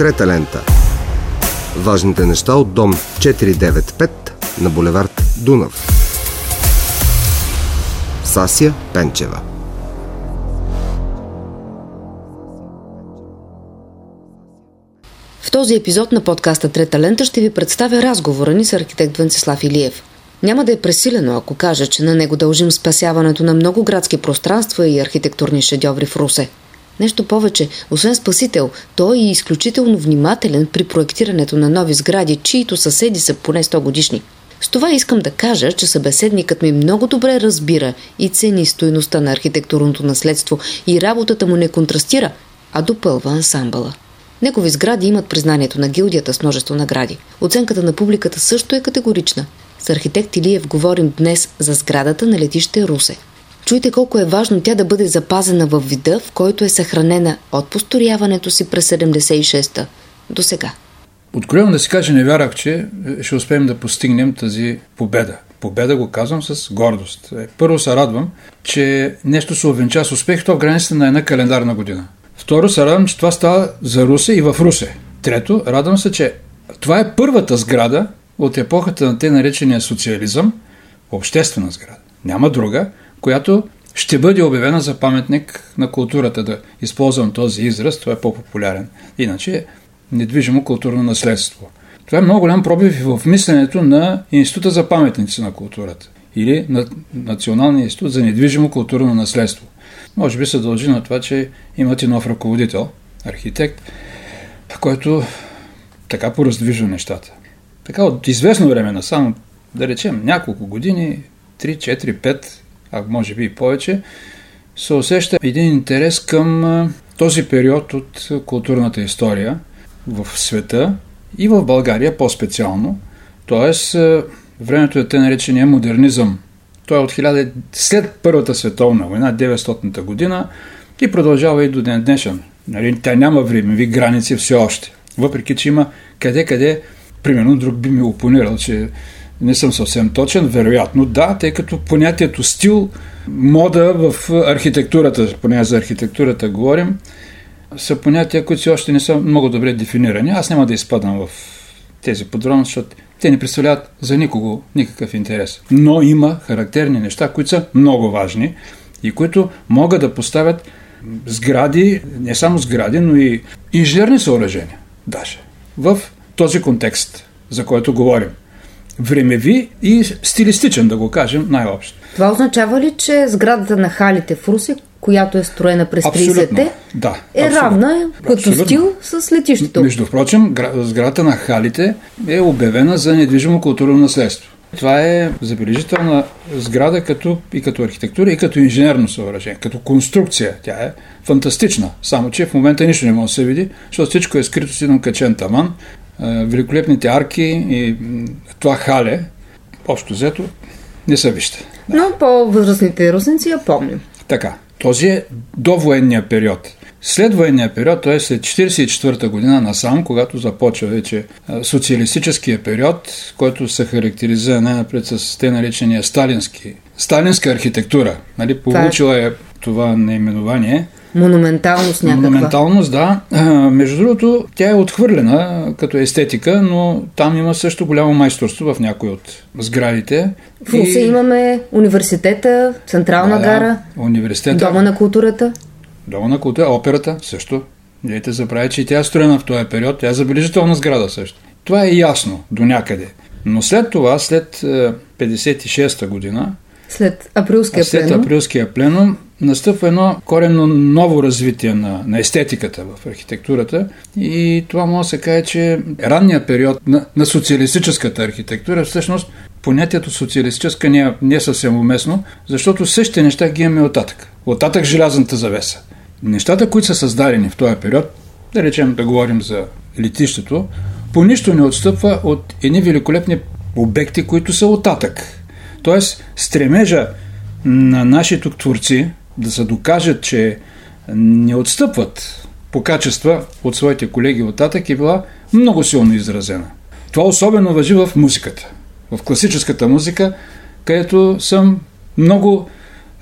Трета лента. Важните неща от дом 495 на булевард Дунав. Сасия Пенчева. В този епизод на подкаста Трета лента ще ви представя разговора ни с архитект Венцислав Илиев. Няма да е пресилено, ако кажа, че на него дължим спасяването на много градски пространства и архитектурни шедьоври в Русе. Нещо повече, освен спасител, той е изключително внимателен при проектирането на нови сгради, чието съседи са поне 100 годишни. С това искам да кажа, че събеседникът ми много добре разбира и цени стоеността на архитектурното наследство и работата му не контрастира, а допълва ансамбъла. Негови сгради имат признанието на гилдията с множество награди. Оценката на публиката също е категорична. С архитект Илиев говорим днес за сградата на летище Русе. Чуйте колко е важно тя да бъде запазена в вида, в който е съхранена от посторяването си през 76-та до сега. Откровено да си кажа, не вярах, че ще успеем да постигнем тази победа. Победа го казвам с гордост. Е, първо се радвам, че нещо се овенча с успех, то в границата на една календарна година. Второ се радвам, че това става за Русе и в Русе. Трето, радвам се, че това е първата сграда от епохата на те наречения социализъм, обществена сграда. Няма друга, която ще бъде обявена за паметник на културата. Да използвам този израз, това е по-популярен. Иначе недвижимо културно наследство. Това е много голям пробив в мисленето на Института за паметници на културата или на Националния институт за недвижимо културно наследство. Може би се дължи на това, че имате нов ръководител, архитект, който така пораздвижва нещата. Така от известно време на само, да речем, няколко години, 3, 4, 5, а може би и повече, се усеща един интерес към този период от културната история в света и в България по-специално. Тоест, времето е те наречения модернизъм. Той е от 1000, след Първата световна война, 900-та година и продължава и до ден днешен. Нали, тя няма времеви граници все още. Въпреки, че има къде-къде, примерно друг би ми опонирал, че не съм съвсем точен, вероятно да, тъй като понятието стил, мода в архитектурата, поне за архитектурата говорим, са понятия, които си още не са много добре дефинирани. Аз няма да изпадам в тези подробности, защото те не представляват за никого никакъв интерес. Но има характерни неща, които са много важни и които могат да поставят сгради, не само сгради, но и инженерни съоръжения, даже, в този контекст, за който говорим времеви и стилистичен, да го кажем най-общо. Това означава ли, че сградата на халите в Руси, която е строена през 30-те, да, е абсолютно. равна като абсолютно. стил с летището? Между прочим, сградата на халите е обявена за недвижимо културно наследство. Това е забележителна сграда като, и като архитектура, и като инженерно съоръжение, като конструкция. Тя е фантастична, само че в момента нищо не може да се види, защото всичко е скрито с един качен таман великолепните арки и това хале, общо взето, не са вижте. Да. Но по-възрастните русенци я помним. Така. Този е до военния период. След военния период, т.е. след 1944 година насам, когато започва вече социалистическия период, който се характеризира най-напред с те наречения сталински, сталинска архитектура. Нали, получила е това наименование – Монументалност някаква. Монументалност, да. между другото, тя е отхвърлена като естетика, но там има също голямо майсторство в някои от сградите. В Русе и... имаме университета, Централна да, гара, да, университета, Дома на културата. Дома на култура, операта също. Дайте забравя, че и тя е строена в този период. Тя е забележителна сграда също. Това е ясно до някъде. Но след това, след 56-та година, след априлския след пленум, априлския пленум настъпва едно коренно ново развитие на, на естетиката в архитектурата и това може да се каже, че ранният период на, на социалистическата архитектура всъщност понятието социалистическа не е, не е съвсем уместно, защото същите неща ги имаме оттатък. Оттатък желязната завеса. Нещата, които са създадени в този период, да речем да говорим за летището, по нищо не отстъпва от едни великолепни обекти, които са оттатък. Тоест, стремежа на нашите творци да се докажат, че не отстъпват по качества от своите колеги от Татък е била много силно изразена. Това особено въжи в музиката. В класическата музика, където съм много,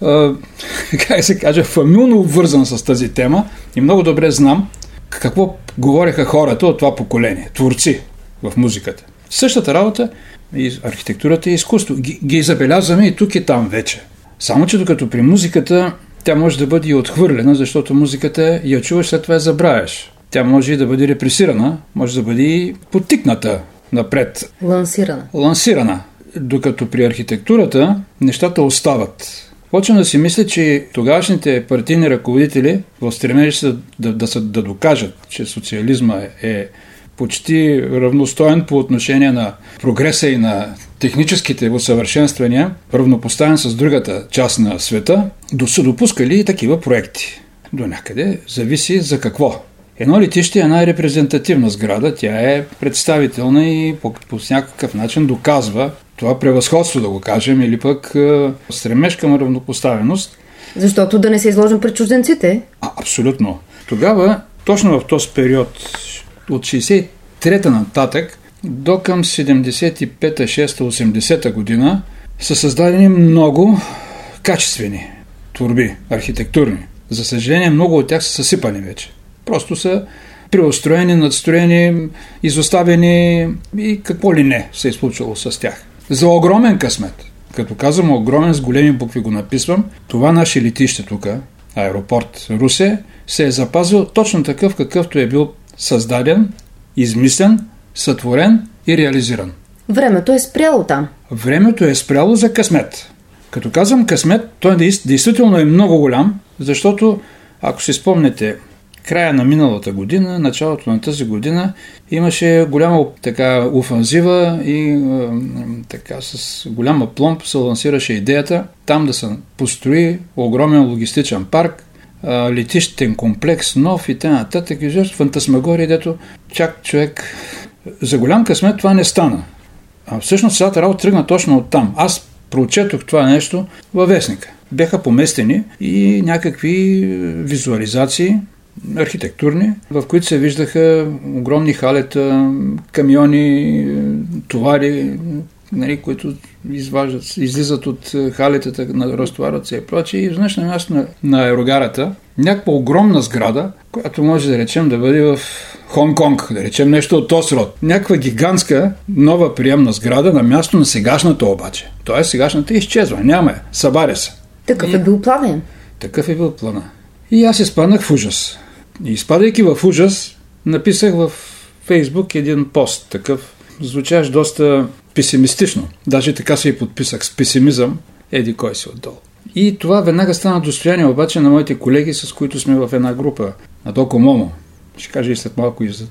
как се каже, фамилно обвързан с тази тема и много добре знам какво говореха хората от това поколение, творци в музиката. Същата работа и архитектурата и изкуство. Ги, ги забелязваме и тук и там вече. Само, че докато при музиката тя може да бъде и отхвърлена, защото музиката я чуваш, след това я забравяш. Тя може и да бъде репресирана, може да бъде и потикната напред. Лансирана. Лансирана. Докато при архитектурата нещата остават. Почвам да си мисля, че тогавашните партийни ръководители в стремежи са да, да, да, да докажат, че социализма е почти равностоен по отношение на прогреса и на техническите усъвършенствания, равнопоставен с другата част на света, са допускали и такива проекти. До някъде зависи за какво. Едно летище е една репрезентативна сграда, тя е представителна и по, по някакъв начин доказва това превъзходство, да го кажем, или пък е, стремеж към равнопоставеност. Защото да не се изложим пред чужденците? А, абсолютно. Тогава, точно в този период, от 63-та нататък до към 75-та, 6-та, 80-та година са създадени много качествени турби, архитектурни. За съжаление, много от тях са съсипани вече. Просто са преустроени, надстроени, изоставени и какво ли не се е случило с тях. За огромен късмет. Като казвам огромен, с големи букви го написвам, това наше летище тук, аеропорт Русе, се е запазил точно такъв, какъвто е бил създаден, измислен, сътворен и реализиран. Времето е спряло там. Времето е спряло за късмет. Като казвам късмет, той действително е много голям, защото, ако си спомнете, края на миналата година, началото на тази година, имаше голяма така офанзива и е, така с голяма пломб се лансираше идеята там да се построи огромен логистичен парк, е, летищен комплекс, нов и т.н. И фантасмагория, дето чак човек... За голям късмет това не стана. А всъщност цялата работа тръгна точно от там. Аз прочетох това нещо във вестника. Беха поместени и някакви визуализации архитектурни, в които се виждаха огромни халета, камиони, товари, нали, които изваждат, излизат от халетата, разтоварват се и прочее. И изведнъж на място на, на аерогарата някаква огромна сграда, която може да речем да бъде в Хонг-Конг, да речем нещо от този род. Някаква гигантска нова приемна сграда на място на сегашната обаче. Тоест сегашната изчезва, няма я, събаря се. Такъв е бил планен. Такъв е бил плана. И аз изпаднах в ужас. И изпадайки в ужас, написах в Фейсбук един пост, такъв, звучаш доста песимистично. Даже така се и подписах с песимизъм, еди кой си отдолу. И това веднага стана достояние обаче на моите колеги, с които сме в една група на Доко Момо. Ще кажа и след малко и за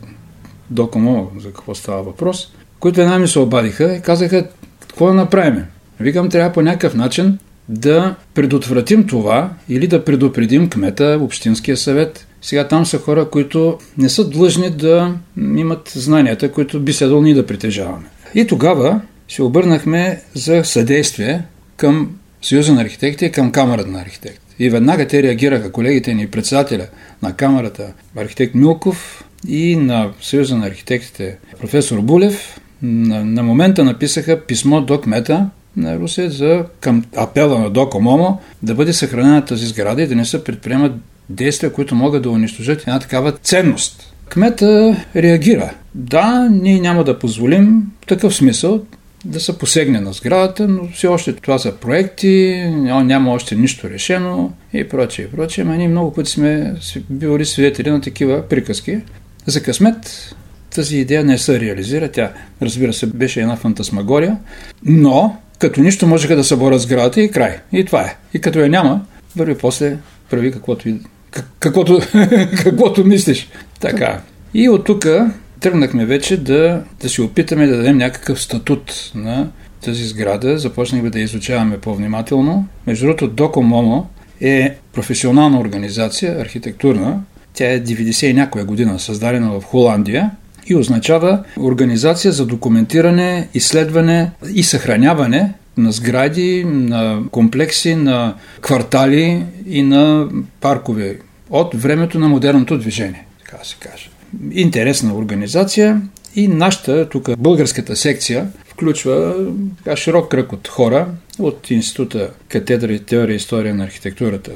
Доко Момо, за какво става въпрос. Които една ми се обадиха и казаха, какво да направим? Викам, трябва по някакъв начин да предотвратим това или да предупредим кмета, общинския съвет. Сега там са хора, които не са длъжни да имат знанията, които би следвало ние да притежаваме. И тогава се обърнахме за съдействие към Съюза на архитекти и към Камерата на архитекти. И веднага те реагираха, колегите ни, председателя на Камерата, архитект Милков и на Съюза на архитектите, професор Булев, на, на момента написаха писмо до кмета на Русия за към апела на Доко да бъде съхранена тази сграда и да не се предприемат действия, които могат да унищожат една такава ценност. Кмета реагира. Да, ние няма да позволим такъв смисъл да се посегне на сградата, но все още това са проекти, няма още нищо решено и прочее, и прочее. Ама ние много пъти сме били свидетели на такива приказки. За късмет тази идея не се реализира. Тя, разбира се, беше една фантасмагория, но като нищо можеха да съборят сградата и край. И това е. И като я няма, върви после, прави каквото, каквото, каквото мислиш. Така. И от тук тръгнахме вече да, да си опитаме да дадем някакъв статут на тази сграда. Започнахме да изучаваме по-внимателно. Между другото, Доко Момо е професионална организация, архитектурна. Тя е 90 и някоя година, създадена в Холандия и означава Организация за документиране, изследване и съхраняване на сгради, на комплекси, на квартали и на паркове от времето на модерното движение, така да се каже. Интересна организация и нашата, тук българската секция, включва така, широк кръг от хора от Института катедра теория и история на архитектурата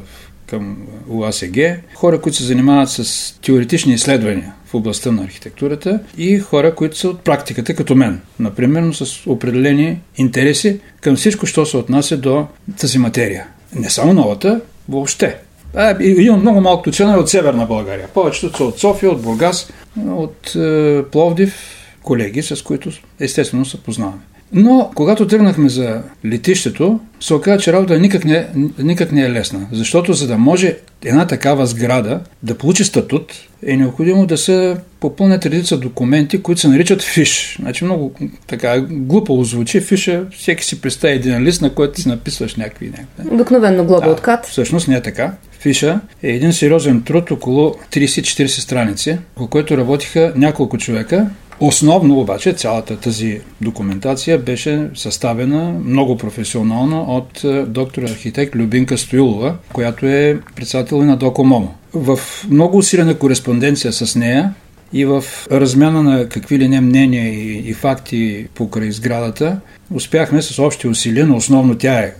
към УАСГ, хора, които се занимават с теоретични изследвания в областта на архитектурата и хора, които са от практиката, като мен. Например, с определени интереси към всичко, що се отнася до тази материя. Не само новата, въобще. А, имам много малко членове от Северна България. Повечето са от София, от Бургас, от е, Пловдив, колеги, с които естествено се познаваме. Но, когато тръгнахме за летището, се оказа, че работа никак не, никак не е лесна. Защото за да може една такава сграда да получи статут, е необходимо да се попълнят редица документи, които се наричат фиш. Значи много така глупо звучи. Фиша, всеки си представи един лист, на който си написваш някакви... някакви. Обикновено глоба да, откат. Всъщност не е така. Фиша е един сериозен труд, около 30-40 страници, по който работиха няколко човека Основно обаче цялата тази документация беше съставена много професионално от е, доктор архитект Любинка Стоилова, която е председател на Докомомо. В много усилена кореспонденция с нея и в размяна на какви ли не мнения и, и факти покрай сградата, успяхме с общи усилия, но основно тя е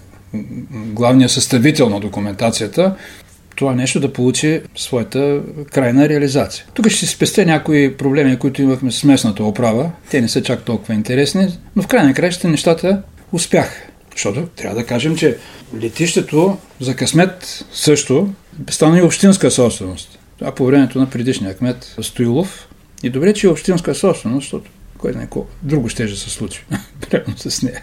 главният съставител на документацията, това нещо да получи своята крайна реализация. Тук ще си спестя някои проблеми, които имахме с местната оправа. Те не са чак толкова интересни, но в край на краища нещата успяха. Защото трябва да кажем, че летището за късмет също стана и общинска собственост. Това по времето на предишния кмет Стоилов. И добре, че е общинска собственост, защото кой знае друго ще се случи. Прямо с нея.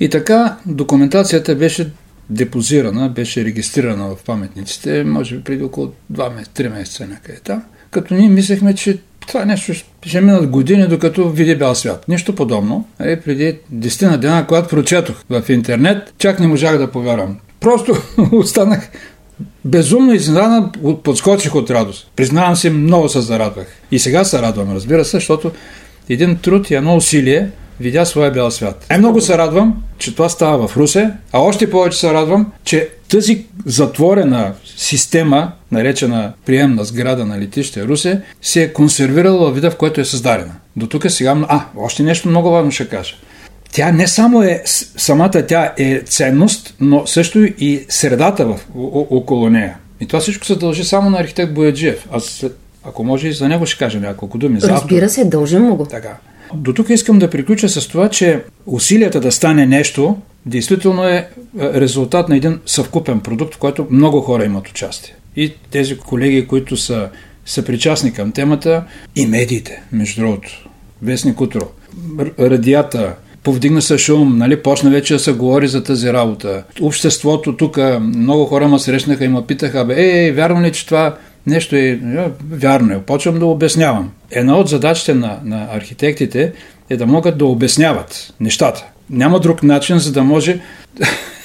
И така документацията беше депозирана, беше регистрирана в паметниците, може би преди около 2 месеца, 3 месеца някъде там. Като ние мислехме, че това нещо ще минат години, докато види бял свят. Нищо подобно. Е, преди 10 на дена, когато прочетох в интернет, чак не можах да повярвам. Просто останах безумно изненадан, подскочих от радост. Признавам се, много се зарадвах. И сега се радвам, разбира се, защото един труд и едно усилие видя своя бял свят. Е, много се радвам, че това става в Русе, а още повече се радвам, че тази затворена система, наречена приемна сграда на летище Русе, се е консервирала в вида, в който е създадена. До тук сега... А, още нещо много важно ще кажа. Тя не само е, самата тя е ценност, но също и средата в, около нея. И това всичко се дължи само на архитект Бояджиев. Аз, ако може и за него ще кажа няколко думи. Разбира се, дължим му го. Така. До тук искам да приключа с това, че усилията да стане нещо, действително е, е резултат на един съвкупен продукт, в който много хора имат участие. И тези колеги, които са, са причастни към темата, и медиите, между другото. Вестник Утро, радията, повдигна се шум, нали, почна вече да се говори за тази работа. Обществото тук, много хора ме срещнаха и ме питаха, бе, е, вярно ли, че това нещо е, е вярно е. Почвам да обяснявам. Една от задачите на, на архитектите е да могат да обясняват нещата. Няма друг начин, за да може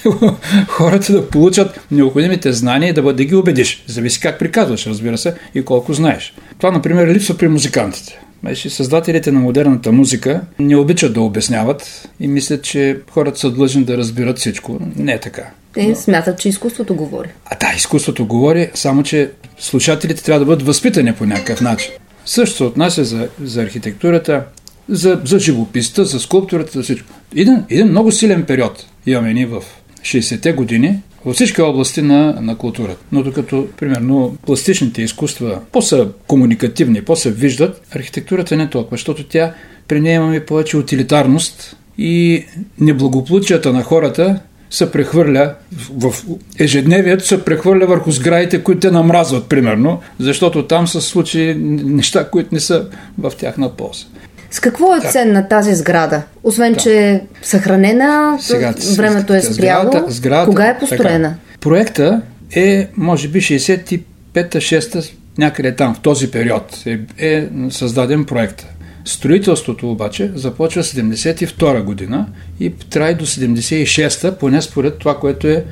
хората да получат необходимите знания и да, да ги убедиш. Зависи как приказваш, разбира се, и колко знаеш. Това, например, липсва при музикантите. Значи, създателите на модерната музика не обичат да обясняват и мислят, че хората са длъжни да разбират всичко. Не е така. Те Но... смятат, че изкуството говори. А да, изкуството говори, само че слушателите трябва да бъдат възпитани по някакъв начин. Също се отнася за, за архитектурата, за, за живописта, за скулптурата, за всичко. Един, един много силен период имаме ни в 60-те години, във всички области на, на културата. Но докато, примерно, пластичните изкуства по-са комуникативни, по-се виждат, архитектурата не е толкова, защото тя при нея имаме повече утилитарност и неблагополучията на хората се прехвърля в ежедневието се прехвърля върху сградите, които те намразват, примерно, защото там се случи неща, които не са в тяхна полза. С какво е ценна тази сграда? Освен, да. че е съхранена, Сега, времето е спряло. Сградата, сградата, Кога е построена? Така. Проекта е, може би, 65-та, 6-та, някъде там, в този период е, е създаден проект. Строителството обаче започва 72 година и трае до 76-та, поне според това, което е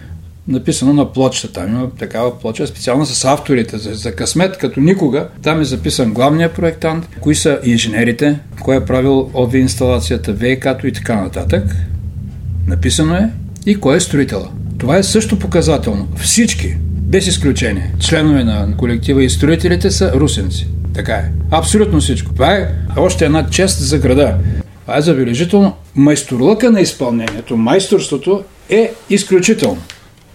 написано на плочата. Там има такава плоча специално с авторите за, за късмет, като никога. Там е записан главният проектант, кои са инженерите, кой е правил ОВИ инсталацията, ВК-то и така нататък. Написано е и кой е строителя. Това е също показателно. Всички, без изключение, членове на колектива и строителите са русенци. Така е. Абсолютно всичко. Това е още една чест за града. Това е забележително. Майсторлъка на изпълнението, майсторството е изключително.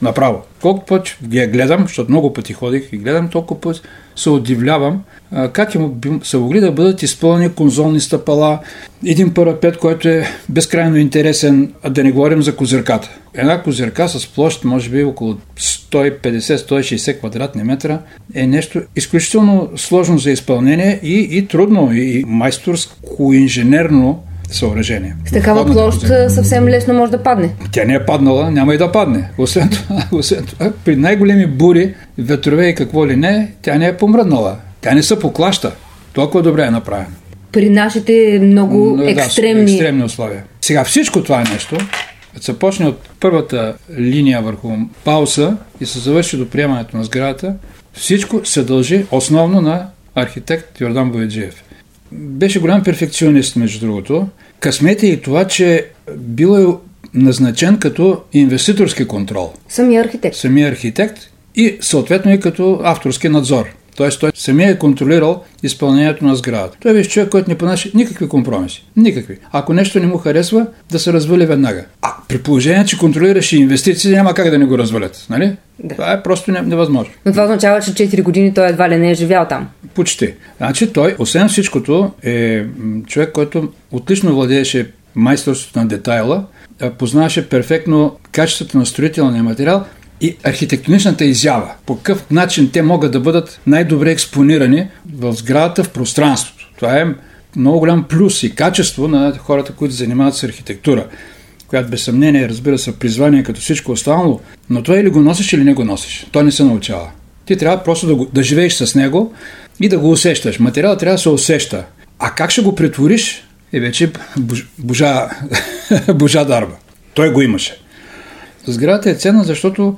Направо. Колко пъти ги гледам, защото много пъти ходих и гледам, толкова пъти се удивлявам как им са могли да бъдат изпълнени конзолни стъпала, един парапет, който е безкрайно интересен, а да не говорим за козирката. Една козирка с площ, може би около 150-160 квадратни метра, е нещо изключително сложно за изпълнение и, и трудно, и майсторско инженерно съоръжение. С такава площ съвсем лесно може да падне. Тя не е паднала, няма и да падне. Освен това, освен това при най-големи бури, ветрове и какво ли не, тя не е помръднала. Тя не се поклаща. Толкова добре е направена. При нашите много да, екстремни... екстремни условия. Сега всичко това нещо, като се почне от първата линия върху пауса и се завърши до приемането на сградата, всичко се дължи основно на архитект Йордан Бояджиев. Беше голям перфекционист, между другото. Късмет е и това, че бил е назначен като инвеститорски контрол. Самия архитект. Самия архитект и съответно и като авторски надзор. Т.е. той самия е контролирал изпълнението на сградата. Той беше човек, който не понася никакви компромиси. Никакви. Ако нещо не му харесва, да се развали веднага. А при положение, че контролираше инвестиции, няма как да не го развалят. Нали? Да. Това е просто невъзможно. Но това означава, че 4 години той едва ли не е живял там. Почти. Значи той, освен всичкото, е човек, който отлично владееше майсторството на детайла, познаваше перфектно качеството на строителния материал и архитектоничната изява. По какъв начин те могат да бъдат най-добре експонирани в сградата, в пространството. Това е много голям плюс и качество на хората, които занимават с архитектура, която без съмнение, разбира се, призвание като всичко останало, но това или го носиш, или не го носиш. Той не се научава. Ти трябва просто да, го, да живееш с него и да го усещаш. Материалът трябва да се усеща. А как ще го претвориш е вече божа, божа дарба. Той го имаше. Сградата е ценна, защото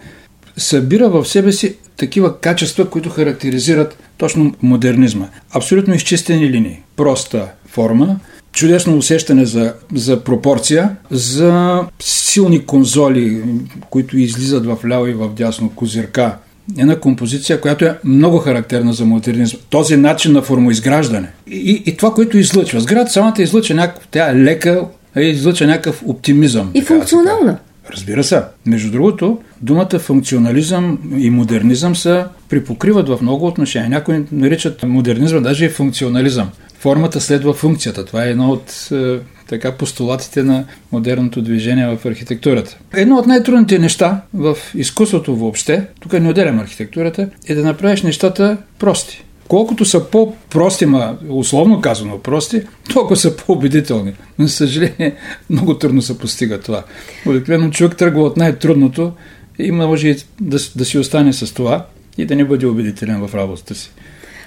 събира в себе си такива качества, които характеризират точно модернизма. Абсолютно изчистени линии, проста форма, чудесно усещане за, за пропорция, за силни конзоли, които излизат в ляво и в дясно, козирка. Една композиция, която е много характерна за модернизма. Този начин на формоизграждане. И, и това, което излъчва. Сградата самата излъчва някакъв, тя е лека, излъчва някакъв оптимизъм. И функционална. Разбира се. Между другото, думата функционализъм и модернизъм се припокриват в много отношения. Някои наричат модернизъм даже и функционализъм. Формата следва функцията. Това е едно от е, така постулатите на модерното движение в архитектурата. Едно от най-трудните неща в изкуството въобще, тук не отделям архитектурата, е да направиш нещата прости. Колкото са по-прости, ма условно казано прости, толкова са по-убедителни. Но, за съжаление, много трудно се постига това. Обикновено човек тръгва от най-трудното и може да, да си остане с това и да не бъде убедителен в работата си.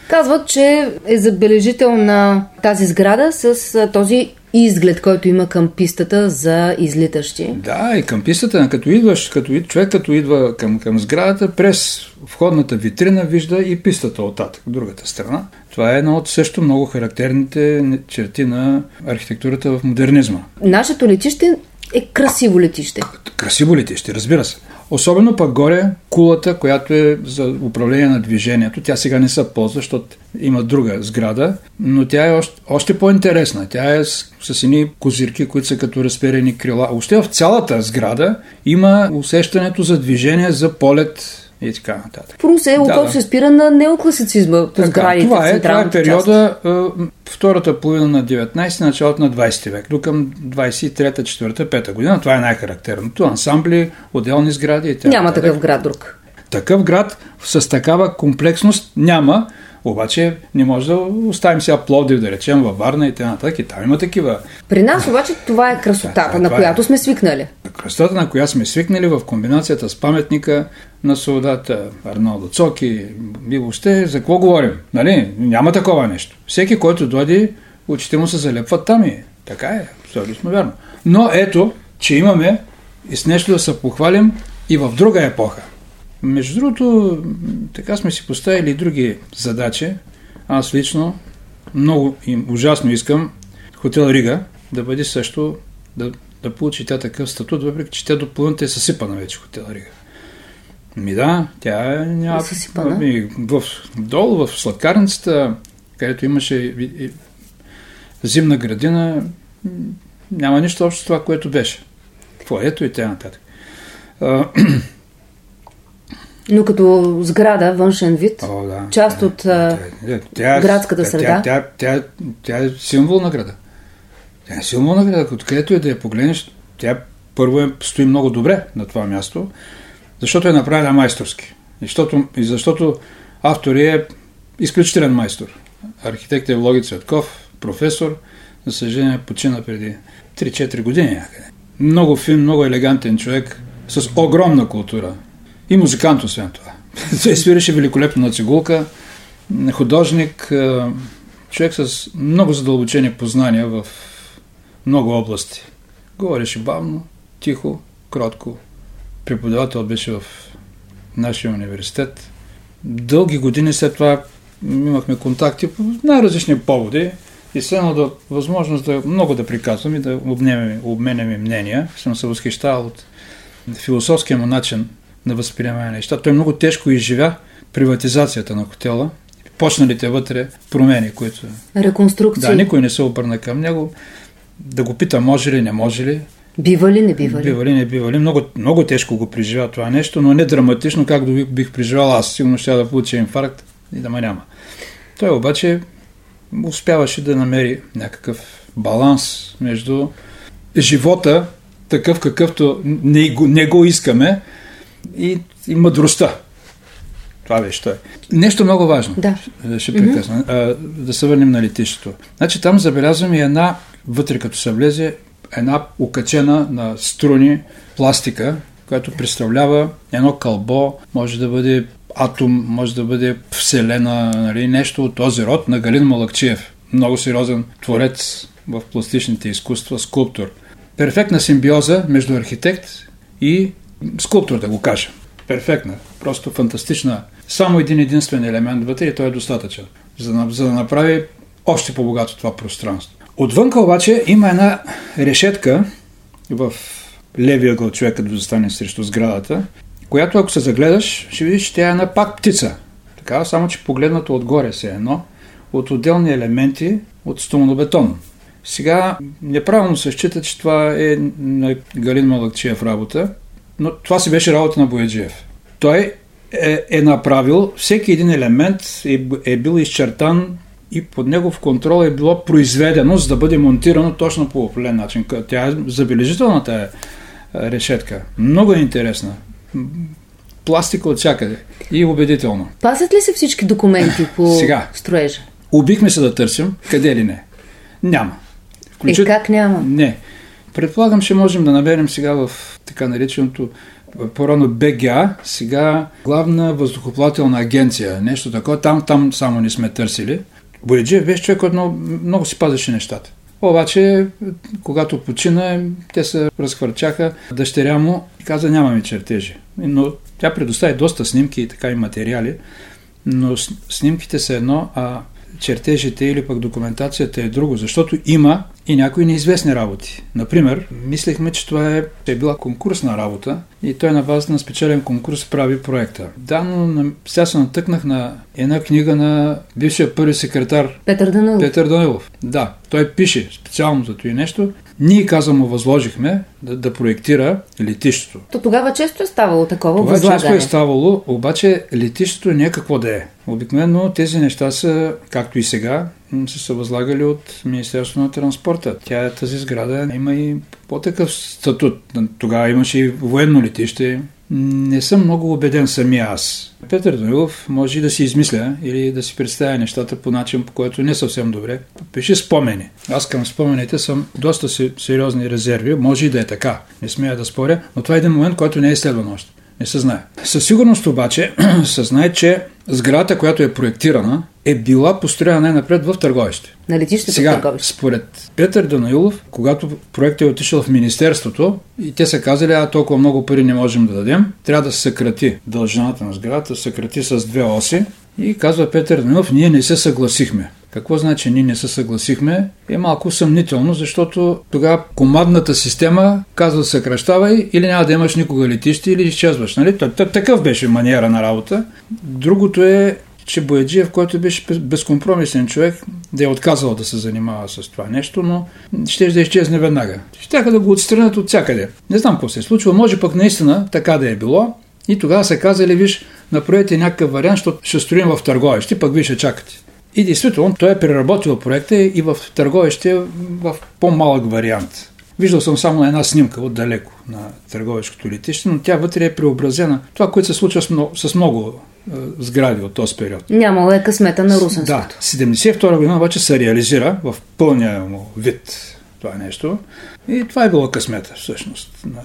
Казват, че е забележител на тази сграда с този изглед, който има към пистата за излитащи. Да, и към пистата, като идваш, като, човек като идва към, към сградата, през входната витрина вижда и пистата оттатък, другата страна. Това е едно от също много характерните черти на архитектурата в модернизма. Нашето летище е красиво летище. Красиво летище, разбира се. Особено пък горе кулата, която е за управление на движението. Тя сега не се ползва, защото има друга сграда, но тя е още, още по-интересна. Тя е с, с едни козирки, които са като разперени крила. Още в цялата сграда има усещането за движение, за полет и така нататък. Прус е, да, да. се спира на неокласицизма по сградите. Това е, това е периода част. втората половина на 19 началото на 20 век, до към 23-та, 4-та, 5-та година. Това е най-характерното. Ансамбли, отделни сгради и така. Няма такъв град друг. Такъв град с такава комплексност няма. Обаче не може да оставим сега Пловдив, да речем, във Варна и т.н. И там има такива. При нас обаче това е красотата, да, на която е. сме свикнали. Красотата, на която сме свикнали в комбинацията с паметника на солдата Арнолдо Цоки и въобще за какво говорим? Нали? Няма такова нещо. Всеки, който дойде, очите му се залепват там и така е, абсолютно вярно. Но ето, че имаме и с нещо да се похвалим и в друга епоха. Между другото, така сме си поставили и други задачи. Аз лично много и ужасно искам хотел Рига да бъде също, да, да получи тя такъв статут, въпреки че тя допълнително е съсипана вече хотел Рига. Ми да, тя е няма... Съсипана? Ми, в, долу в сладкарницата, където имаше и, и, зимна градина, няма нищо общо с това, което беше. Фоето и т.н. Но като сграда, външен вид, О, да. част от а, тя, градската среда. Тя, тя, тя, тя е символ на града. Тя е символ на града. Откъдето и да я погледнеш, тя първо е, стои много добре на това място, защото е направена майсторски. И защото, и защото автор е изключителен майстор. Архитект е Влоги Цветков, професор, за съжаление почина преди 3-4 години някъде. Много фин, много елегантен човек, с огромна култура. И музикант, освен това. Той свиреше великолепно на цигулка, художник, човек с много задълбочени познания в много области. Говореше бавно, тихо, кротко. Преподавател беше в нашия университет. Дълги години след това имахме контакти по най-различни поводи и съм да възможност да много да приказвам и да обменяме, обменяме мнения. Съм се възхищавал от философския му начин на възприемане на неща. Той много тежко изживя приватизацията на хотела, почналите вътре промени, които... Реконструкция. Да, никой не се обърна към него. Да го пита може ли, не може ли. Бива ли, не бива ли? Бива ли, не бива ли. Много, много тежко го преживя това нещо, но не драматично, както бих преживял аз. Сигурно ще да получа инфаркт и да ма няма. Той обаче успяваше да намери някакъв баланс между живота, такъв какъвто не го, не го искаме, и, и мъдростта. Това беше той. Нещо много важно. Да. Ще прекъсна. Mm-hmm. Да се върнем на летището. Значи там забелязваме една, вътре като се влезе, една окачена на струни пластика, която представлява едно кълбо, може да бъде атом, може да бъде вселена, нали, нещо от този род на Галин Малакчиев. Много сериозен творец в пластичните изкуства, скулптор. Перфектна симбиоза между архитект и скулптор, да го кажа. Перфектна, просто фантастична. Само един единствен елемент вътре и той е достатъчен, за да, за да направи още по-богато това пространство. Отвънка обаче има една решетка в левия ъгъл човека да застане срещу сградата, която ако се загледаш, ще видиш, че тя е една пак птица. Така, само че погледнато отгоре се едно, от отделни елементи от стомонобетон. Сега неправилно се счита, че това е на Галин Малакчиев работа, но това си беше работа на Бояджиев. Той е, е направил, всеки един елемент е, е бил изчертан и под негов контрол е било произведено, за да бъде монтирано точно по определен начин. Тя е забележителна тая е, решетка. Много е интересна. Пластика от всякъде. И убедително. Пазят ли се всички документи по Сега, строежа? Убихме се да търсим. Къде ли не? Няма. Включит... Е, как няма? Не. Предполагам, че можем да намерим сега в така нареченото по-рано БГА, сега главна въздухоплателна агенция, нещо такова. Там, там само не сме търсили. Бояджиев беше човек, който много, много си пазеше нещата. Обаче, когато почина, те се разхвърчаха. Дъщеря му каза, нямаме чертежи. Но тя предостави доста снимки и така и материали, но снимките са едно, а чертежите или пък документацията е друго, защото има и някои неизвестни работи. Например, мислехме, че това е, е била конкурсна работа и той на база на спечелен конкурс прави проекта. Да, но сега се натъкнах на една книга на бившия първи секретар Петър Данилов. Петър Данилов. Да, той пише специално за това нещо. Ние, казвам, му възложихме да, да проектира летището. То тогава често е ставало такова Това възлагане. често е ставало, обаче летището не е какво да е. Обикновено тези неща са, както и сега, са се възлагали от Министерството на транспорта. Тя тази сграда има и по-такъв статут. Тогава имаше и военно летище. Не съм много убеден самия аз. Петър Данилов може и да си измисля или да си представя нещата по начин, по който не съвсем добре. Пиши спомени. Аз към спомените съм доста сериозни резерви. Може и да е така. Не смея да споря, но това е един момент, който не е изследван още. Не се знае. Със сигурност обаче се знае, че сградата, която е проектирана, е била построена най-напред в Търговище. На летището Сега, в Търговище. според Петър Данаилов, когато проектът е отишъл в Министерството и те са казали, а толкова много пари не можем да дадем, трябва да се съкрати дължината на сградата, съкрати с две оси и казва Петър Данилов, ние не се съгласихме. Какво значи ние не се съгласихме? Е малко съмнително, защото тогава командната система казва съкръщавай или няма да имаш никога летище или изчезваш. Нали? Такъв беше маниера на работа. Другото е че Бояджиев, който беше безкомпромисен човек, да е отказал да се занимава с това нещо, но ще да изчезне веднага. Щяха да го отстранят от всякъде. Не знам какво се е случило, може пък наистина така да е било. И тогава са казали, виж, направете някакъв вариант, защото ще строим в търговище, пък вие ще чакате. И действително, той е преработил проекта и в търговище в по-малък вариант. Виждал съм само една снимка отдалеко на търговешкото летище, но тя вътре е преобразена. Това, което се случва с много, с много е, сгради от този период. Нямало е късмета на русенството. Да, 72 година обаче се реализира в пълния му вид това нещо. И това е било късмета всъщност на,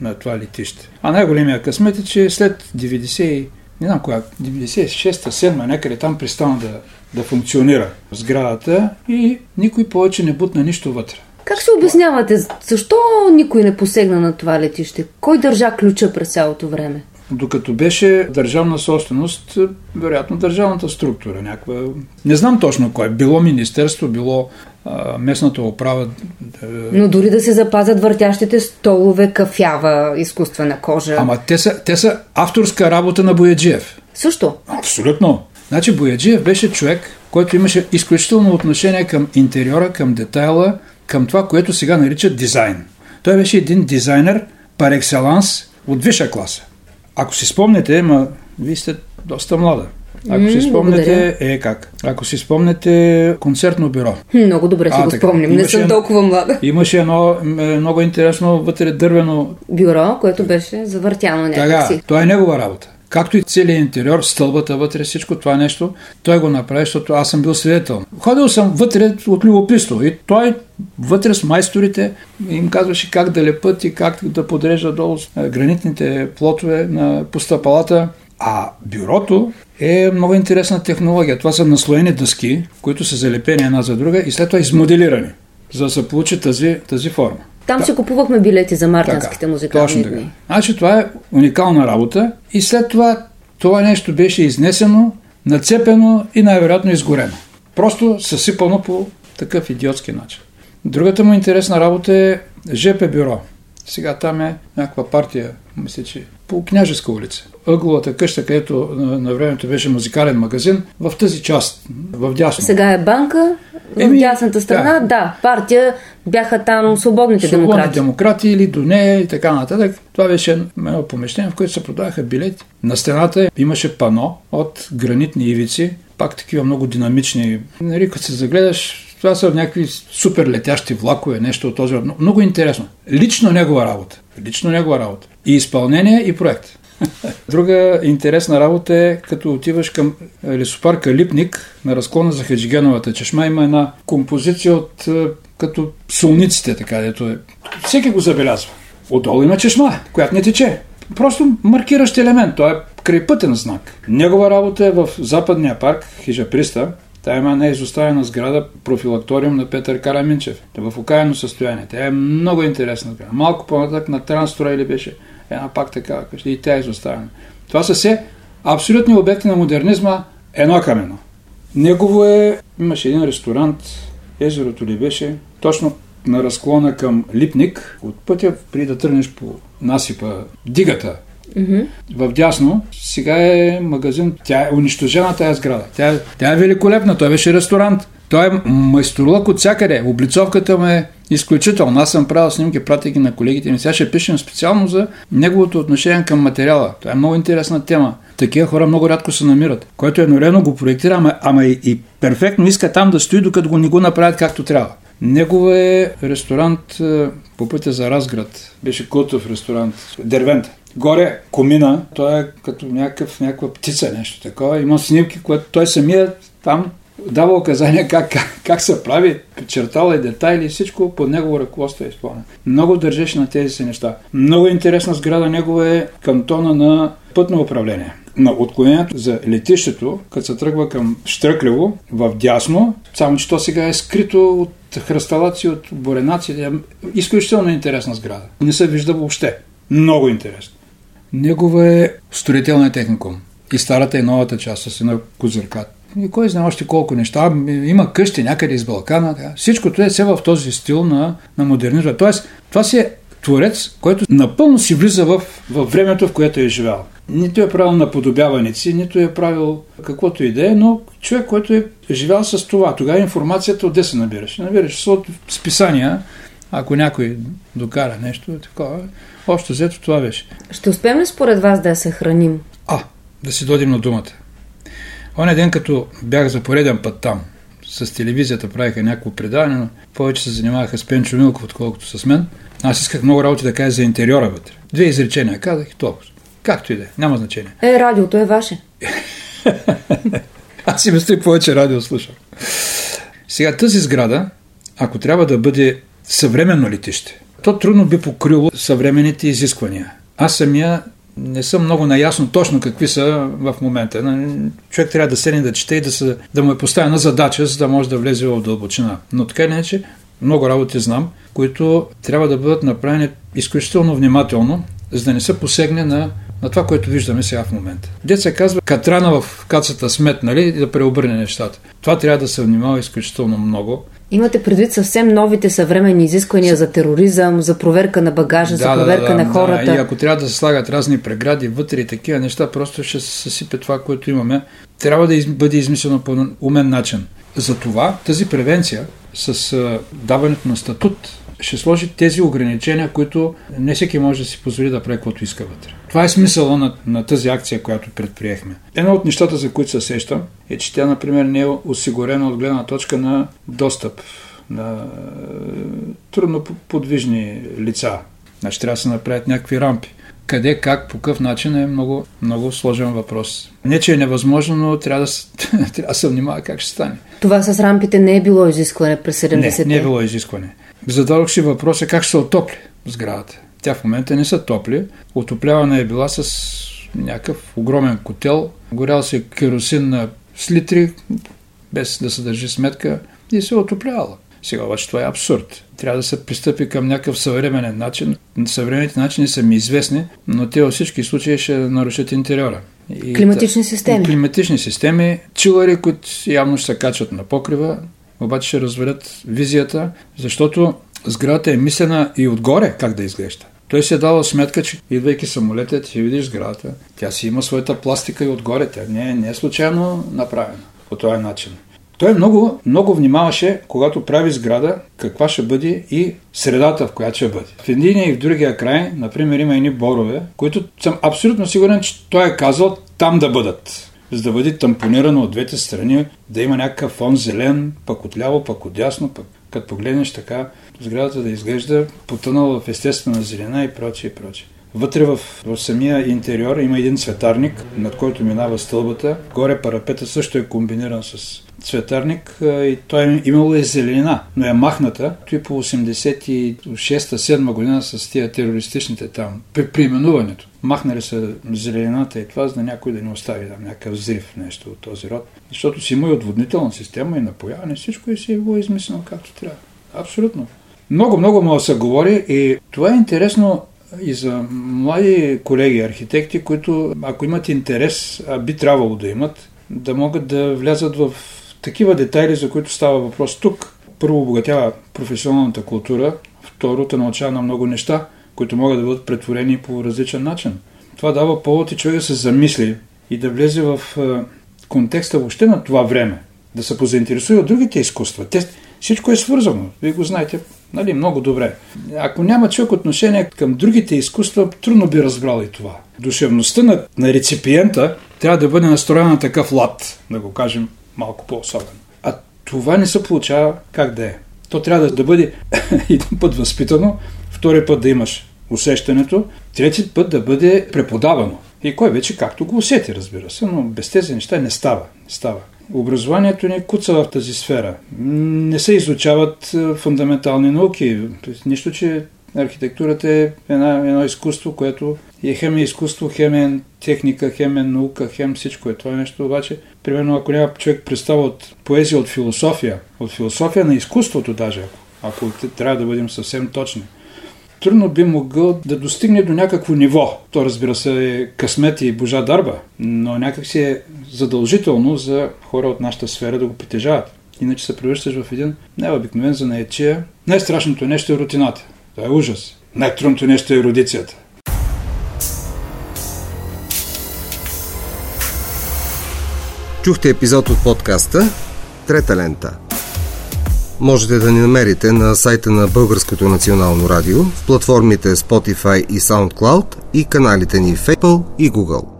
на това летище. А най-големия късмет е, че след 90 не знам коя, 96-та, 7 някъде там пристана да, да функционира сградата и никой повече не бутна нищо вътре. Как се обяснявате? Защо никой не посегна на това летище? Кой държа ключа през цялото време? Докато беше държавна собственост, вероятно държавната структура някаква. Не знам точно кой. Било министерство, било а, местната управа. Но дори да се запазят въртящите столове, кафява, изкуствена кожа. Ама те са, те са авторска работа на Бояджиев. Също? Абсолютно. Значи Бояджиев беше човек, който имаше изключително отношение към интериора, към детайла, към това, което сега наричат дизайн. Той беше един дизайнер пар екселанс от висша класа. Ако си спомнете, ма вие сте доста млада. Ако си спомнете, е как? Ако си спомнете концертно бюро. Много добре си а, го така. спомням, не съм толкова млада. Имаше едно много интересно вътре дървено... Бюро, което беше завъртяно някакси. Така, това е негова работа както и целият интериор, стълбата вътре, всичко това нещо, той го направи, защото аз съм бил свидетел. Ходил съм вътре от любопитство и той вътре с майсторите им казваше как да лепат и как да подрежда долу гранитните плотове на постъпалата. А бюрото е много интересна технология. Това са наслоени дъски, които са залепени една за друга и след това измоделирани, за да се получи тази, тази форма. Там Та... си купувахме билети за мартинските така, музикални точно така. дни. Значи това е уникална работа и след това това нещо беше изнесено, нацепено и най-вероятно изгорено. Просто съсипано по такъв идиотски начин. Другата му интересна работа е ЖП бюро. Сега там е някаква партия, мисля, че по Княжеска улица. Ъгловата къща, където на, на времето беше музикален магазин, в тази част, в дясно. Сега е банка, в Еми, дясната страна, да. да, партия бяха там свободните Свободни демократи. демократи или до нея и така нататък. Това беше едно помещение, в което се продаваха билети. На стената имаше пано от гранитни ивици, пак такива много динамични. Нали, като се загледаш, това са някакви супер летящи влакове, нещо от този. Много интересно. Лично негова работа. Лично негова работа. И изпълнение, и проект. Друга интересна работа е, като отиваш към лесопарка Липник на разклона за Хаджигеновата чешма, има една композиция от е, като солниците, така дето е. Всеки го забелязва. Отдолу има чешма, която не тече. Просто маркиращ елемент. Той е крайпътен знак. Негова работа е в западния парк, хижа Приста, Та има не изоставена сграда, профилакториум на Петър Караминчев. Та в окаяно състояние. Тя е много интересна. Малко по-нататък на Транстора или беше една пак такава къща. И тя е изоставена. Това са все абсолютни обекти на модернизма, едно към едно. Негово е, имаше един ресторант, езерото ли беше, точно на разклона към Липник, от пътя, преди да тръгнеш по насипа, дигата, Mm-hmm. В дясно сега е магазин. Тя е унищожена тази сграда. Тя, тя е великолепна. Той беше ресторант. Той е майсторлък от всякъде. Облицовката му е изключителна. Аз съм правил снимки, пратя на колегите ми. Сега ще пишем специално за неговото отношение към материала. Това е много интересна тема. Такива хора много рядко се намират. Който едновременно го проектира, ама, ама и, и перфектно иска там да стои, докато го не го направят както трябва. Негова е ресторант е, по пътя за Разград. Беше култов ресторант. Дервента. Горе комина, той е като някакъв, някаква птица, нещо такова. Има снимки, което той самия там дава указания как, как, как се прави, чертала и детайли, всичко под негово ръководство е изпълнено. Много държеше на тези си неща. Много интересна сграда негова е кантона на пътно управление. На отклонението за летището, като се тръгва към Штръклево, в дясно, само че то сега е скрито от хръсталаци, от боренаци. Е изключително интересна сграда. Не се вижда въобще. Много интересно. Негова е строителна техникум. И старата и новата част с една козиркат. И кой знае още колко неща. Има къщи някъде из Балкана. Да. Всичкото е все в този стил на, на модернизма. Тоест, това си е творец, който напълно си влиза в, в времето, в което е живял. Нито е правил наподобяваници, нито е правил каквото и да е, но човек, който е живял с това. Тогава информацията отде се набираш? Набираш се от списания, ако някой докара нещо, такова. Общо взето това беше. Ще успеем ли според вас да я съхраним? А, да си дойдем на думата. Оня ден, като бях за пореден път там, с телевизията правиха някакво предаване, но повече се занимаваха с Пенчо Милков, отколкото с мен. Аз исках много работи да кажа за интериора вътре. Две изречения казах и толкова. Както и да е, няма значение. Е, радиото е ваше. Аз си мисля повече радио слушам. Сега тази сграда, ако трябва да бъде съвременно летище, то трудно би покрило съвременните изисквания. Аз самия не съм много наясно точно какви са в момента. Човек трябва да седне да чете и да, се, да му е поставена задача, за да може да влезе в дълбочина. Но така или иначе, много работи знам, които трябва да бъдат направени изключително внимателно, за да не се посегне на, на това, което виждаме сега в момента. Се казва катрана в кацата смет, нали, и да преобърне нещата. Това трябва да се внимава изключително много. Имате предвид съвсем новите съвременни изисквания за тероризъм, за проверка на багажа, да, за проверка да, да, на хората. Да, и ако трябва да се слагат разни прегради вътре и такива неща, просто ще се съсипе това, което имаме. Трябва да бъде измислено по умен начин. Затова тази превенция с даването на статут ще сложи тези ограничения, които не всеки може да си позволи да прави каквото иска вътре. Това е смисъла на, на тази акция, която предприехме. Едно от нещата, за които се сещам, е, че тя, например, не е осигурена от гледна точка на достъп на е, трудно подвижни лица. Значи трябва да се направят някакви рампи. Къде, как, по какъв начин е много, много сложен въпрос. Не, че е невъзможно, но трябва да, трябва да се внимава как ще стане. Това с рампите не е било изискване през 70-те? Не, не е било изискване. Зададох си въпроса как ще се отопли сградата. Тя в момента не са топли. Отоплявана е била с някакъв огромен котел. Горял се керосин на слитри, без да се държи сметка и се е отоплявала. Сега обаче това е абсурд. Трябва да се пристъпи към някакъв съвременен начин. Съвременните начини са ми известни, но те във всички случаи ще нарушат интериора. И климатични системи. Климатични системи, чилари, които явно ще се качват на покрива, обаче ще развалят визията, защото сградата е мислена и отгоре как да изглежда. Той си е дал сметка, че идвайки самолетът, ще видиш сградата. Тя си има своята пластика и отгоре. Тя не е, не е случайно направена по този начин. Той много, много внимаваше, когато прави сграда, каква ще бъде и средата, в която ще бъде. В един и в другия край, например, има едни борове, които съм абсолютно сигурен, че той е казал там да бъдат. За да бъде тампонирано от двете страни, да има някакъв фон зелен, пък отляво, пък отясно, пък като погледнеш така, сградата да изглежда потънала в естествена зелена и прочее и прочее. Вътре в, в самия интериор има един цветарник, над който минава стълбата. Горе парапета също е комбиниран с цветарник и той е имало и зеленина, но е махната. Той по 86-7 година с тия терористичните там, при приименуването. Махнали са зеленината и това, за да някой да не остави там някакъв взрив, нещо от този род. Защото си има и отводнителна система и напояване, всичко и си е било измислено както трябва. Абсолютно. Много, много да се говори и това е интересно и за млади колеги архитекти, които ако имат интерес, а би трябвало да имат, да могат да влязат в такива детайли, за които става въпрос тук. Първо обогатява професионалната култура, второ те научава на много неща, които могат да бъдат претворени по различен начин. Това дава повод и човек да се замисли и да влезе в контекста въобще на това време, да се позаинтересува от другите изкуства. Те, всичко е свързано. Вие го знаете нали, много добре. Ако няма човек отношение към другите изкуства, трудно би разбрал и това. Душевността на, на реципиента трябва да бъде настроена на такъв лад, да го кажем малко по-особено. А това не се получава как да е. То трябва да, да бъде един път възпитано, втори път да имаш усещането, трети път да бъде преподавано. И кой вече както го усети, разбира се, но без тези неща не става. Не става. Образованието ни куца в тази сфера. Не се изучават е, фундаментални науки. Нищо, че архитектурата е една, едно изкуство, което е хем е изкуство, хем е техника, хем е наука, хем всичко е това нещо. Обаче, примерно, ако няма човек представа от поезия, от философия, от философия на изкуството даже, ако трябва да бъдем съвсем точни, трудно би могъл да достигне до някакво ниво. То разбира се е късмет и божа дарба, но някак си е задължително за хора от нашата сфера да го притежават. Иначе се превръщаш в един необикновен за наечия. Най-страшното нещо е рутината. Това е ужас. Най-трудното нещо е ерудицията. Чухте епизод от подкаста Трета лента. Можете да ни намерите на сайта на Българското национално радио, в платформите Spotify и SoundCloud и каналите ни в Apple и Google.